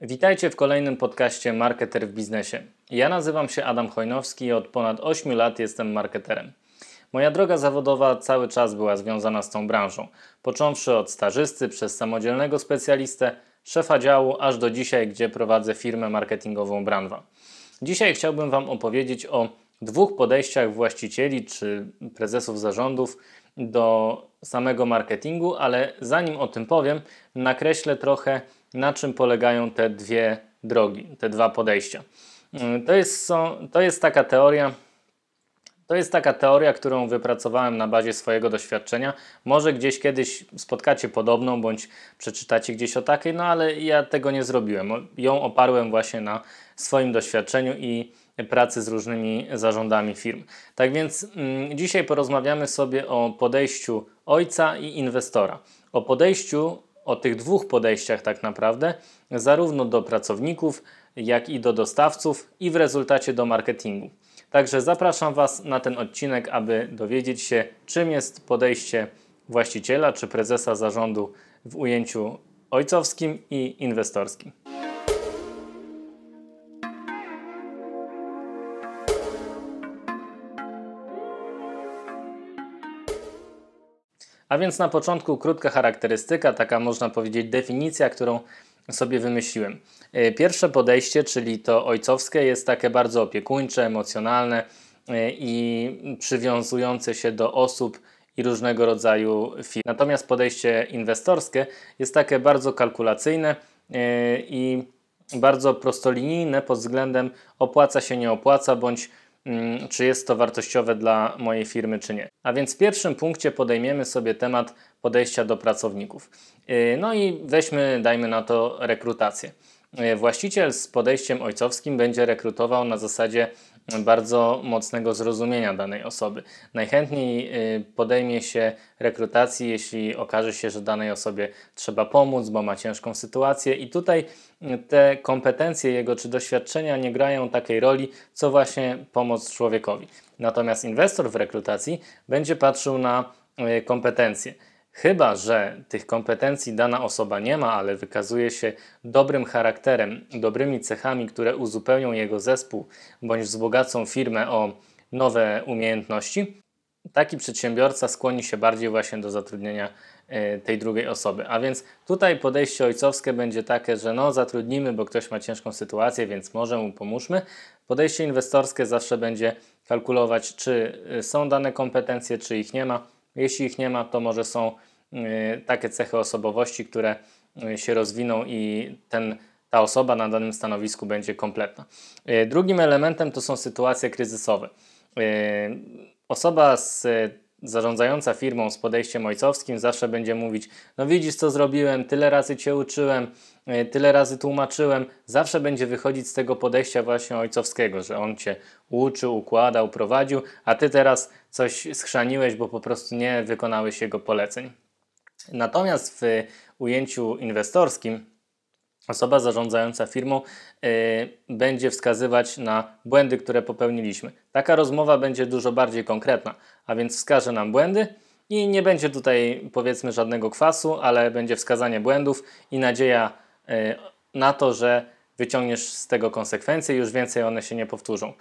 Witajcie w kolejnym podcaście Marketer w biznesie. Ja nazywam się Adam Chojnowski i od ponad 8 lat jestem marketerem. Moja droga zawodowa cały czas była związana z tą branżą, począwszy od stażysty przez samodzielnego specjalistę, szefa działu, aż do dzisiaj, gdzie prowadzę firmę marketingową Branwa. Dzisiaj chciałbym Wam opowiedzieć o dwóch podejściach właścicieli czy prezesów zarządów do samego marketingu, ale zanim o tym powiem, nakreślę trochę na czym polegają te dwie drogi, te dwa podejścia. Mm, to jest, to jest taka teoria, to jest taka teoria, którą wypracowałem na bazie swojego doświadczenia. Może gdzieś kiedyś spotkacie podobną, bądź przeczytacie gdzieś o takiej, no ale ja tego nie zrobiłem. Ją oparłem właśnie na swoim doświadczeniu i pracy z różnymi zarządami firm. Tak więc mm, dzisiaj porozmawiamy sobie o podejściu ojca i inwestora. O podejściu o tych dwóch podejściach tak naprawdę, zarówno do pracowników, jak i do dostawców i w rezultacie do marketingu. Także zapraszam Was na ten odcinek, aby dowiedzieć się, czym jest podejście właściciela czy prezesa zarządu w ujęciu ojcowskim i inwestorskim. A więc na początku krótka charakterystyka, taka można powiedzieć definicja, którą sobie wymyśliłem. E, pierwsze podejście, czyli to ojcowskie, jest takie bardzo opiekuńcze, emocjonalne e, i przywiązujące się do osób i różnego rodzaju firm. Natomiast podejście inwestorskie jest takie bardzo kalkulacyjne e, i bardzo prostolinijne pod względem opłaca się, nie opłaca, bądź czy jest to wartościowe dla mojej firmy, czy nie. A więc w pierwszym punkcie podejmiemy sobie temat podejścia do pracowników. Y, no i weźmy, dajmy na to rekrutację. Y, właściciel z podejściem ojcowskim będzie rekrutował na zasadzie bardzo mocnego zrozumienia danej osoby. Najchętniej y, podejmie się rekrutacji, jeśli okaże się, że danej osobie trzeba pomóc, bo ma ciężką sytuację, i tutaj te kompetencje jego czy doświadczenia nie grają takiej roli, co właśnie pomoc człowiekowi. Natomiast inwestor w rekrutacji będzie patrzył na y, kompetencje. Chyba, że tych kompetencji dana osoba nie ma, ale wykazuje się dobrym charakterem, dobrymi cechami, które uzupełnią jego zespół bądź wzbogacą firmę o nowe umiejętności, taki przedsiębiorca skłoni się bardziej właśnie do zatrudnienia e, tej drugiej osoby. A więc tutaj podejście ojcowskie będzie takie, że no zatrudnimy, bo ktoś ma ciężką sytuację, więc może mu pomóżmy. Podejście inwestorskie zawsze będzie kalkulować, czy e, są dane kompetencje, czy ich nie ma. Jeśli ich nie ma, to może są Y, takie cechy osobowości, które się rozwiną i ten, ta osoba na danym stanowisku będzie kompletna. Drugim elementem to są sytuacje kryzysowe. Osoba z zarządzająca firmą z podejściem ojcowskim zawsze będzie mówić: No, widzisz, co zrobiłem, tyle razy cię uczyłem, tyle razy tłumaczyłem. Zawsze będzie wychodzić z tego podejścia właśnie ojcowskiego, że on cię uczył, układał, prowadził, a ty teraz coś schrzaniłeś, bo po prostu nie wykonałeś jego poleceń. Natomiast w ujęciu inwestorskim osoba zarządzająca firmą yy, będzie wskazywać na błędy, które popełniliśmy. Taka rozmowa będzie dużo bardziej konkretna, a więc wskaże nam błędy i nie będzie tutaj powiedzmy żadnego kwasu, ale będzie wskazanie błędów i nadzieja yy, na to, że wyciągniesz z tego konsekwencje i już więcej one się nie powtórzą.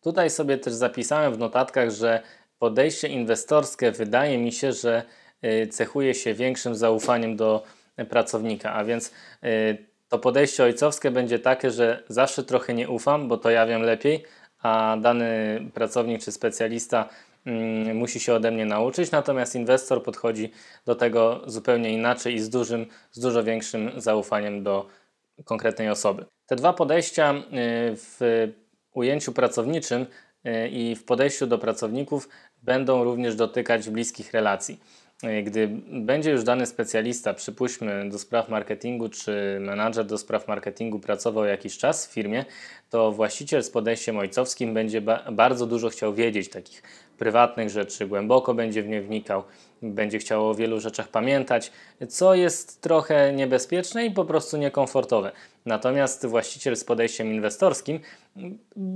Tutaj sobie też zapisałem w notatkach, że podejście inwestorskie wydaje mi się, że Y, cechuje się większym zaufaniem do pracownika, a więc y, to podejście ojcowskie będzie takie, że zawsze trochę nie ufam, bo to ja wiem lepiej, a dany pracownik czy specjalista mm, musi się ode mnie nauczyć, natomiast inwestor podchodzi do tego zupełnie inaczej i z, dużym, z dużo większym zaufaniem do konkretnej osoby. Te dwa podejścia y, w ujęciu pracowniczym i w podejściu do pracowników będą również dotykać bliskich relacji. E, gdy będzie już dany specjalista, przypuśćmy do spraw marketingu, czy menadżer do spraw marketingu pracował jakiś czas w firmie, to właściciel z podejściem ojcowskim będzie ba bardzo dużo chciał wiedzieć, takich prywatnych rzeczy, głęboko będzie w nie wnikał, będzie chciał o wielu rzeczach pamiętać, co jest trochę niebezpieczne i po prostu niekomfortowe. Natomiast właściciel z podejściem inwestorskim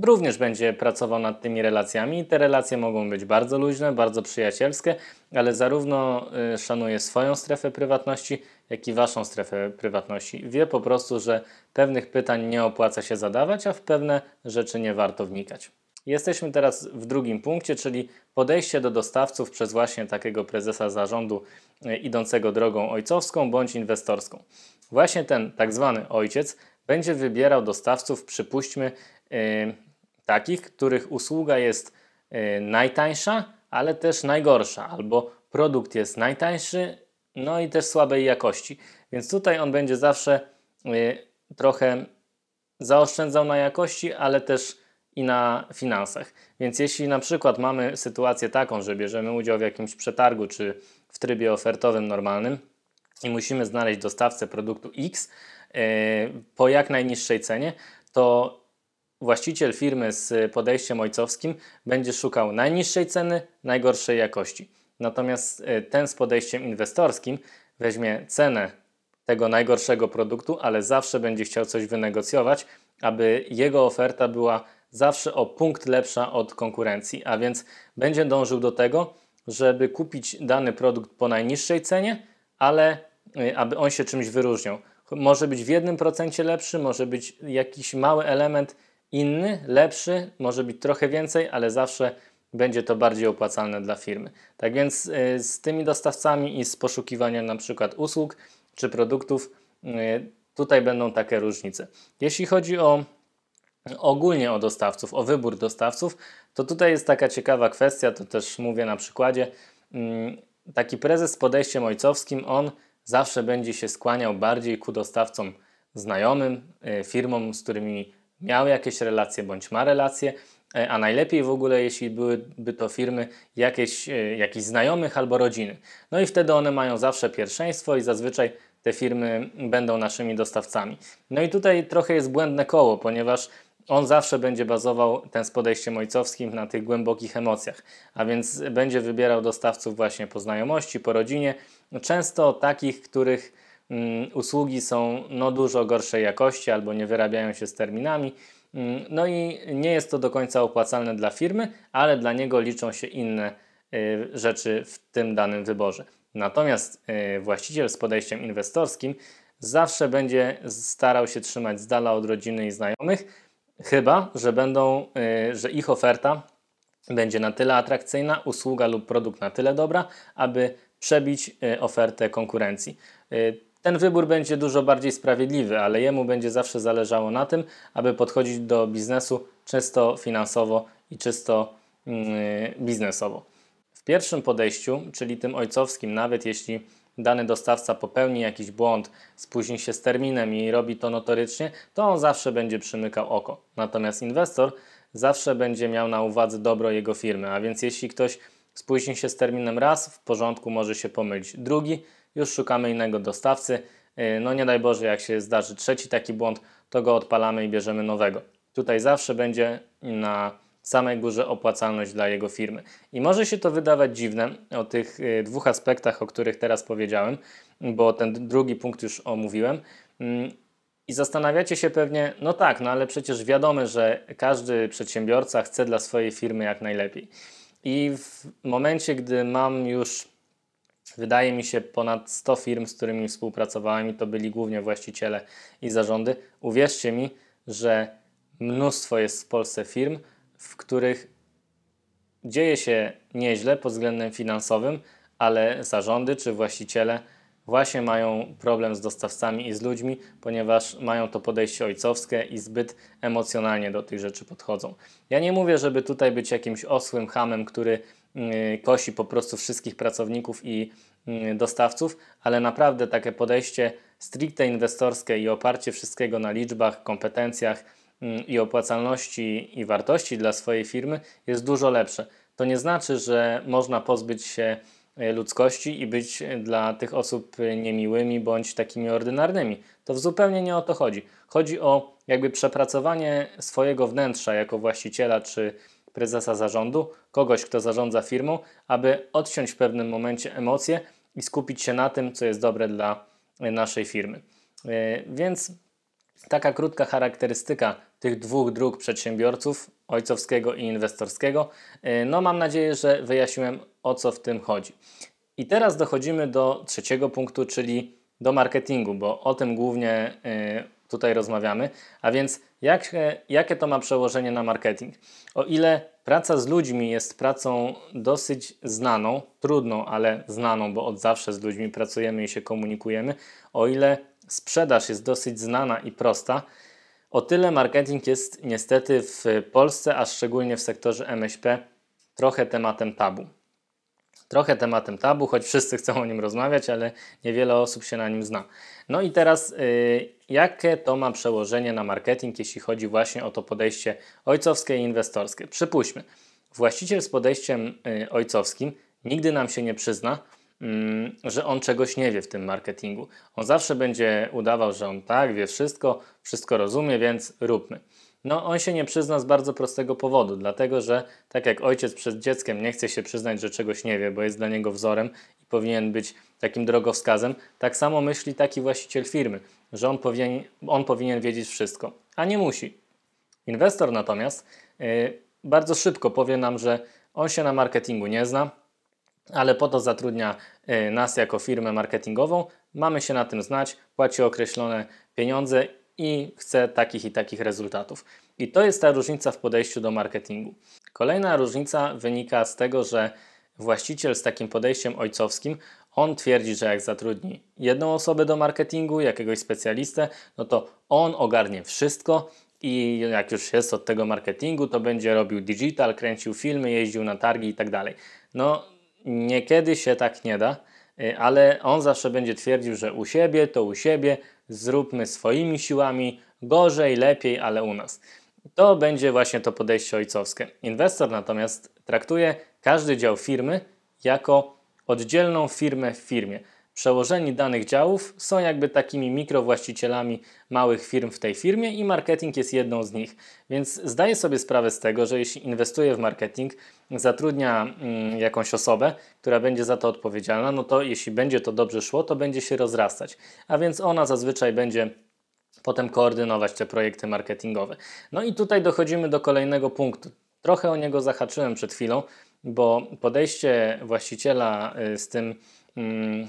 również będzie pracował nad tymi relacjami. Te relacje mogą być bardzo luźne, bardzo przyjacielskie, ale zarówno y, szanuje swoją strefę prywatności, jak i waszą strefę prywatności. Wie po prostu, że pewnych pytań nie opłaca się zadawać, a w pewne rzeczy nie warto wnikać. Jesteśmy teraz w drugim punkcie, czyli podejście do dostawców przez właśnie takiego prezesa zarządu y, idącego drogą ojcowską bądź inwestorską. Właśnie ten tak zwany ojciec będzie wybierał dostawców, przypuśćmy, yy, takich, których usługa jest yy, najtańsza, ale też najgorsza, albo produkt jest najtańszy, no i też słabej jakości. Więc tutaj on będzie zawsze yy, trochę zaoszczędzał na jakości, ale też i na finansach. Więc jeśli na przykład mamy sytuację taką, że bierzemy udział w jakimś przetargu czy w trybie ofertowym normalnym i musimy znaleźć dostawcę produktu X yy, po jak najniższej cenie, to właściciel firmy z podejściem ojcowskim będzie szukał najniższej ceny, najgorszej jakości. Natomiast yy, ten z podejściem inwestorskim weźmie cenę tego najgorszego produktu, ale zawsze będzie chciał coś wynegocjować, aby jego oferta była zawsze o punkt lepsza od konkurencji, a więc będzie dążył do tego, żeby kupić dany produkt po najniższej cenie, ale y, aby on się czymś wyróżniał. Może być w jednym procencie lepszy, może być jakiś mały element inny, lepszy, może być trochę więcej, ale zawsze będzie to bardziej opłacalne dla firmy. Tak więc y, z tymi dostawcami i z poszukiwaniem na przykład usług czy produktów y, tutaj będą takie różnice. Jeśli chodzi o ogólnie o dostawców, o wybór dostawców, to tutaj jest taka ciekawa kwestia, to też mówię na przykładzie. Mm, taki prezes z podejściem ojcowskim, on zawsze będzie się skłaniał bardziej ku dostawcom znajomym, y, firmom, z którymi miał jakieś relacje bądź ma relacje, y, a najlepiej w ogóle, jeśli byłyby to firmy jakieś, y, jakichś znajomych albo rodziny. No i wtedy one mają zawsze pierwszeństwo i zazwyczaj te firmy będą naszymi dostawcami. No i tutaj trochę jest błędne koło, ponieważ on zawsze będzie bazował ten z podejściem ojcowskim na tych głębokich emocjach, a więc będzie wybierał dostawców właśnie po znajomości, po rodzinie, często takich, których mm, usługi są no, dużo gorszej jakości albo nie wyrabiają się z terminami. Mm, no i nie jest to do końca opłacalne dla firmy, ale dla niego liczą się inne y, rzeczy w tym danym wyborze. Natomiast y, właściciel z podejściem inwestorskim zawsze będzie starał się trzymać z dala od rodziny i znajomych, Chyba, że będą, y, że ich oferta będzie na tyle atrakcyjna, usługa lub produkt na tyle dobra, aby przebić y, ofertę konkurencji. Y, ten wybór będzie dużo bardziej sprawiedliwy, ale jemu będzie zawsze zależało na tym, aby podchodzić do biznesu czysto finansowo i czysto biznesowo. W pierwszym podejściu, czyli tym ojcowskim, nawet jeśli dany dostawca popełni jakiś błąd, spóźni się z terminem i robi to notorycznie, to on zawsze będzie przymykał oko. Natomiast inwestor zawsze będzie miał na uwadze dobro jego firmy, a więc jeśli ktoś spóźni się z terminem raz, w porządku może się pomylić. Drugi, już szukamy innego dostawcy. Y, no nie daj Boże, jak się zdarzy trzeci taki błąd, to go odpalamy i bierzemy nowego. Tutaj zawsze będzie na samej górze opłacalność dla jego firmy. I może się to wydawać dziwne o tych y, dwóch aspektach, o których teraz powiedziałem, bo ten drugi punkt już omówiłem. Mm, I zastanawiacie się pewnie, no tak, no ale przecież wiadomo, że każdy przedsiębiorca chce dla swojej firmy jak najlepiej. I w momencie, gdy mam już, wydaje mi się, ponad 100 firm, z którymi współpracowałem, i to byli głównie właściciele i zarządy, uwierzcie mi, że mnóstwo jest w Polsce firm, w których dzieje się nieźle pod względem finansowym, ale zarządy czy właściciele właśnie mają problem z dostawcami i z ludźmi, ponieważ mają to podejście ojcowskie i zbyt emocjonalnie do tych rzeczy podchodzą. Ja nie mówię, żeby tutaj być jakimś osłym hamem, który yy, kosi po prostu wszystkich pracowników i yy, dostawców, ale naprawdę takie podejście stricte inwestorskie i oparcie wszystkiego na liczbach, kompetencjach, Mm, i opłacalności i wartości dla swojej firmy jest dużo lepsze. To nie znaczy, że można pozbyć się e, ludzkości i być dla tych osób niemiłymi bądź takimi ordynarnymi. To zupełnie nie o to chodzi. Chodzi o jakby przepracowanie swojego wnętrza jako właściciela czy prezesa zarządu, kogoś, kto zarządza firmą, aby odciąć w pewnym momencie emocje i skupić się na tym, co jest dobre dla naszej firmy. E, więc taka krótka charakterystyka tych dwóch dróg przedsiębiorców, ojcowskiego i inwestorskiego. E, no, mam nadzieję, że wyjaśniłem o co w tym chodzi. I teraz dochodzimy do trzeciego punktu, czyli do marketingu, bo o tym głównie e, tutaj rozmawiamy. A więc jak, jakie to ma przełożenie na marketing? O ile praca z ludźmi jest pracą dosyć znaną, trudną, ale znaną, bo od zawsze z ludźmi pracujemy i się komunikujemy, o ile sprzedaż jest dosyć znana i prosta, o tyle marketing jest niestety w Polsce, a szczególnie w sektorze MŚP, trochę tematem tabu. Trochę tematem tabu, choć wszyscy chcą o nim rozmawiać, ale niewiele osób się na nim zna. No i teraz, yy, jakie to ma przełożenie na marketing, jeśli chodzi właśnie o to podejście ojcowskie i inwestorskie? Przypuśćmy, właściciel z podejściem yy, ojcowskim nigdy nam się nie przyzna, że on czegoś nie wie w tym marketingu. On zawsze będzie udawał, że on tak wie wszystko, wszystko rozumie, więc róbmy. No, on się nie przyzna z bardzo prostego powodu, dlatego że tak jak ojciec przed dzieckiem nie chce się przyznać, że czegoś nie wie, bo jest dla niego wzorem i powinien być takim drogowskazem, tak samo myśli taki właściciel firmy, że on powinien, on powinien wiedzieć wszystko, a nie musi. Inwestor natomiast yy, bardzo szybko powie nam, że on się na marketingu nie zna, ale po to zatrudnia y, nas jako firmę marketingową. Mamy się na tym znać, płaci określone pieniądze i chce takich i takich rezultatów. I to jest ta różnica w podejściu do marketingu. Kolejna różnica wynika z tego, że właściciel z takim podejściem ojcowskim, on twierdzi, że jak zatrudni jedną osobę do marketingu, jakiegoś specjalistę, no to on ogarnie wszystko i jak już jest od tego marketingu, to będzie robił digital, kręcił filmy, jeździł na targi i tak dalej. No, Niekiedy się tak nie da, y, ale on zawsze będzie twierdził, że u siebie to u siebie, zróbmy swoimi siłami, gorzej, lepiej, ale u nas. To będzie właśnie to podejście ojcowskie. Inwestor natomiast traktuje każdy dział firmy jako oddzielną firmę w firmie przełożeni danych działów są jakby takimi mikrowłaścicielami małych firm w tej firmie i marketing jest jedną z nich. Więc zdaję sobie sprawę z tego, że jeśli inwestuje w marketing, zatrudnia mm, jakąś osobę, która będzie za to odpowiedzialna, no to jeśli będzie to dobrze szło, to będzie się rozrastać. A więc ona zazwyczaj będzie potem koordynować te projekty marketingowe. No i tutaj dochodzimy do kolejnego punktu. Trochę o niego zahaczyłem przed chwilą, bo podejście właściciela y, z tym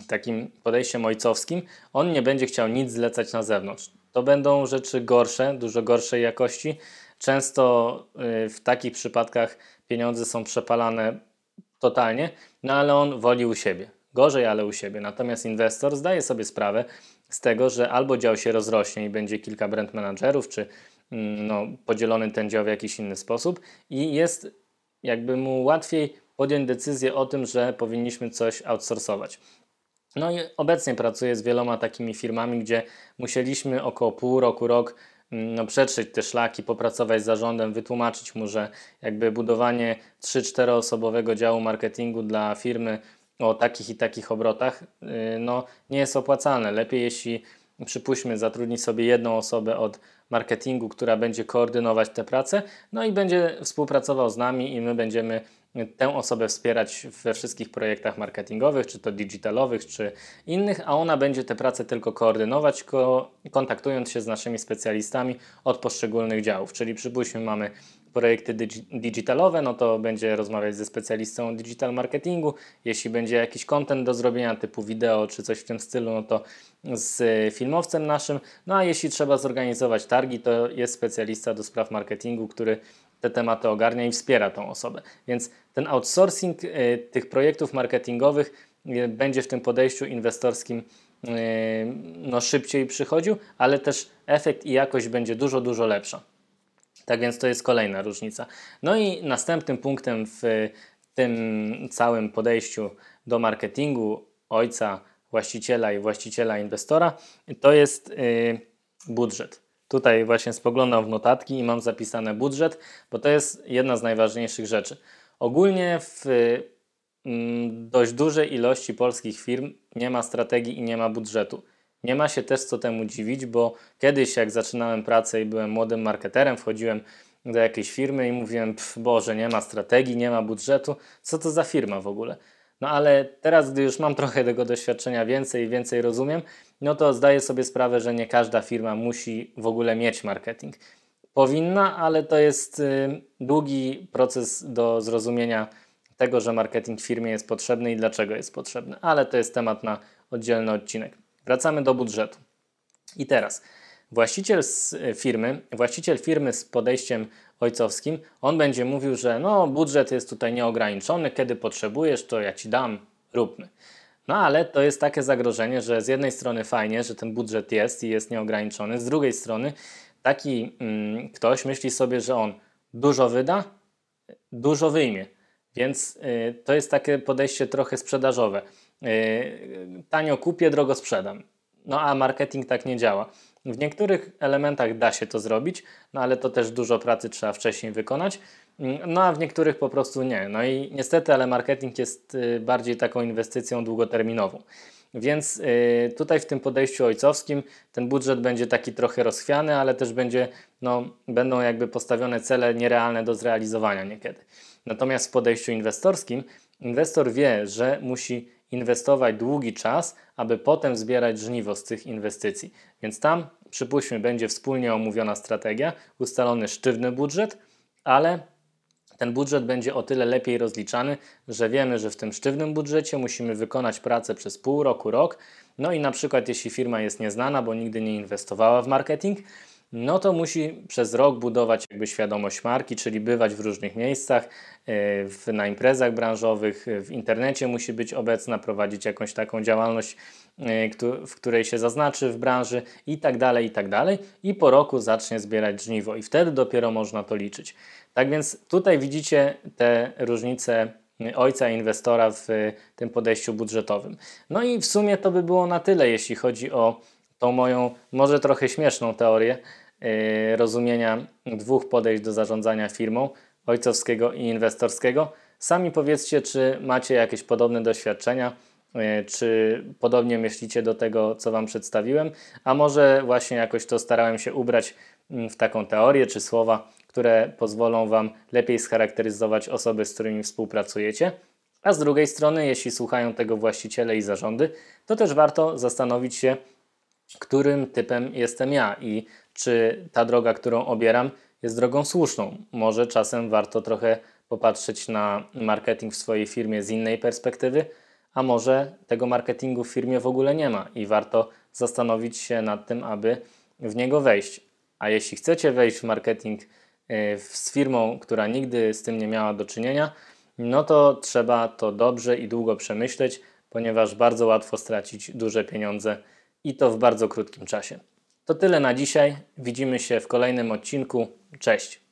takim podejściem ojcowskim, on nie będzie chciał nic zlecać na zewnątrz. To będą rzeczy gorsze, dużo gorszej jakości. Często y, w takich przypadkach pieniądze są przepalane totalnie, no ale on woli u siebie. Gorzej, ale u siebie. Natomiast inwestor zdaje sobie sprawę z tego, że albo dział się rozrośnie i będzie kilka brand managerów, czy mm, no, podzielony ten dział w jakiś inny sposób i jest jakby mu łatwiej podjąć decyzję o tym, że powinniśmy coś outsourcować. No i obecnie pracuję z wieloma takimi firmami, gdzie musieliśmy około pół roku, rok mm, no, przetrzeć te szlaki, popracować z zarządem, wytłumaczyć mu, że jakby budowanie 3-4 osobowego działu marketingu dla firmy o takich i takich obrotach yy, no, nie jest opłacalne. Lepiej jeśli przypuśćmy zatrudni sobie jedną osobę od marketingu, która będzie koordynować te prace, no i będzie współpracował z nami i my będziemy tę osobę wspierać we wszystkich projektach marketingowych, czy to digitalowych, czy innych, a ona będzie te prace tylko koordynować, ko kontaktując się z naszymi specjalistami od poszczególnych działów. Czyli przypuśćmy, mamy projekty digitalowe, no to będzie rozmawiać ze specjalistą digital marketingu. Jeśli będzie jakiś content do zrobienia typu wideo czy coś w tym stylu, no to z filmowcem naszym. No a jeśli trzeba zorganizować targi, to jest specjalista do spraw marketingu, który te tematy ogarnia i wspiera tą osobę. Więc ten outsourcing y, tych projektów marketingowych y, będzie w tym podejściu inwestorskim y, no, szybciej przychodził, ale też efekt i jakość będzie dużo, dużo lepsza. Tak więc to jest kolejna różnica. No i następnym punktem w tym całym podejściu do marketingu ojca, właściciela i właściciela inwestora to jest budżet. Tutaj właśnie spoglądam w notatki i mam zapisane budżet, bo to jest jedna z najważniejszych rzeczy. Ogólnie w mm, dość dużej ilości polskich firm nie ma strategii i nie ma budżetu. Nie ma się też co temu dziwić, bo kiedyś jak zaczynałem pracę i byłem młodym marketerem, wchodziłem do jakiejś firmy i mówiłem, Boże, nie ma strategii, nie ma budżetu, co to za firma w ogóle? No ale teraz, gdy już mam trochę tego doświadczenia więcej i więcej rozumiem, no to zdaję sobie sprawę, że nie każda firma musi w ogóle mieć marketing. Powinna, ale to jest y, długi proces do zrozumienia tego, że marketing w firmie jest potrzebny i dlaczego jest potrzebny, ale to jest temat na oddzielny odcinek. Wracamy do budżetu. I teraz właściciel z firmy, właściciel firmy z podejściem ojcowskim, on będzie mówił, że no budżet jest tutaj nieograniczony, kiedy potrzebujesz, to ja ci dam, róbmy. No ale to jest takie zagrożenie, że z jednej strony fajnie, że ten budżet jest i jest nieograniczony, z drugiej strony taki mm, ktoś myśli sobie, że on dużo wyda, dużo wyjmie. Więc y, to jest takie podejście trochę sprzedażowe. Y, tanio kupię, drogo sprzedam. No a marketing tak nie działa. W niektórych elementach da się to zrobić, no ale to też dużo pracy trzeba wcześniej wykonać. No a w niektórych po prostu nie. No i niestety, ale marketing jest y, bardziej taką inwestycją długoterminową. Więc y, tutaj w tym podejściu ojcowskim ten budżet będzie taki trochę rozchwiany, ale też będzie, no, będą jakby postawione cele nierealne do zrealizowania niekiedy. Natomiast w podejściu inwestorskim inwestor wie, że musi inwestować długi czas, aby potem zbierać żniwo z tych inwestycji. Więc tam, przypuśćmy, będzie wspólnie omówiona strategia, ustalony sztywny budżet, ale ten budżet będzie o tyle lepiej rozliczany, że wiemy, że w tym sztywnym budżecie musimy wykonać pracę przez pół roku, rok. No i na przykład, jeśli firma jest nieznana, bo nigdy nie inwestowała w marketing, no to musi przez rok budować jakby świadomość marki, czyli bywać w różnych miejscach, e, na imprezach branżowych, w internecie musi być obecna, prowadzić jakąś taką działalność, e, w której się zaznaczy w branży i tak dalej, i tak dalej. I po roku zacznie zbierać żniwo i wtedy dopiero można to liczyć. Tak więc tutaj widzicie te różnice ojca inwestora w tym podejściu budżetowym. No i w sumie to by było na tyle, jeśli chodzi o tą moją może trochę śmieszną teorię yy, rozumienia dwóch podejść do zarządzania firmą, ojcowskiego i inwestorskiego. Sami powiedzcie, czy macie jakieś podobne doświadczenia, yy, czy podobnie myślicie do tego, co Wam przedstawiłem, a może właśnie jakoś to starałem się ubrać mm, w taką teorię czy słowa, które pozwolą Wam lepiej scharakteryzować osoby, z którymi współpracujecie. A z drugiej strony, jeśli słuchają tego właściciele i zarządy, to też warto zastanowić się, którym typem jestem ja i czy ta droga, którą obieram, jest drogą słuszną. Może czasem warto trochę popatrzeć na marketing w swojej firmie z innej perspektywy, a może tego marketingu w firmie w ogóle nie ma i warto zastanowić się nad tym, aby w niego wejść. A jeśli chcecie wejść w marketing e, z firmą, która nigdy z tym nie miała do czynienia, no to trzeba to dobrze i długo przemyśleć, ponieważ bardzo łatwo stracić duże pieniądze i to w bardzo krótkim czasie. To tyle na dzisiaj. Widzimy się w kolejnym odcinku. Cześć.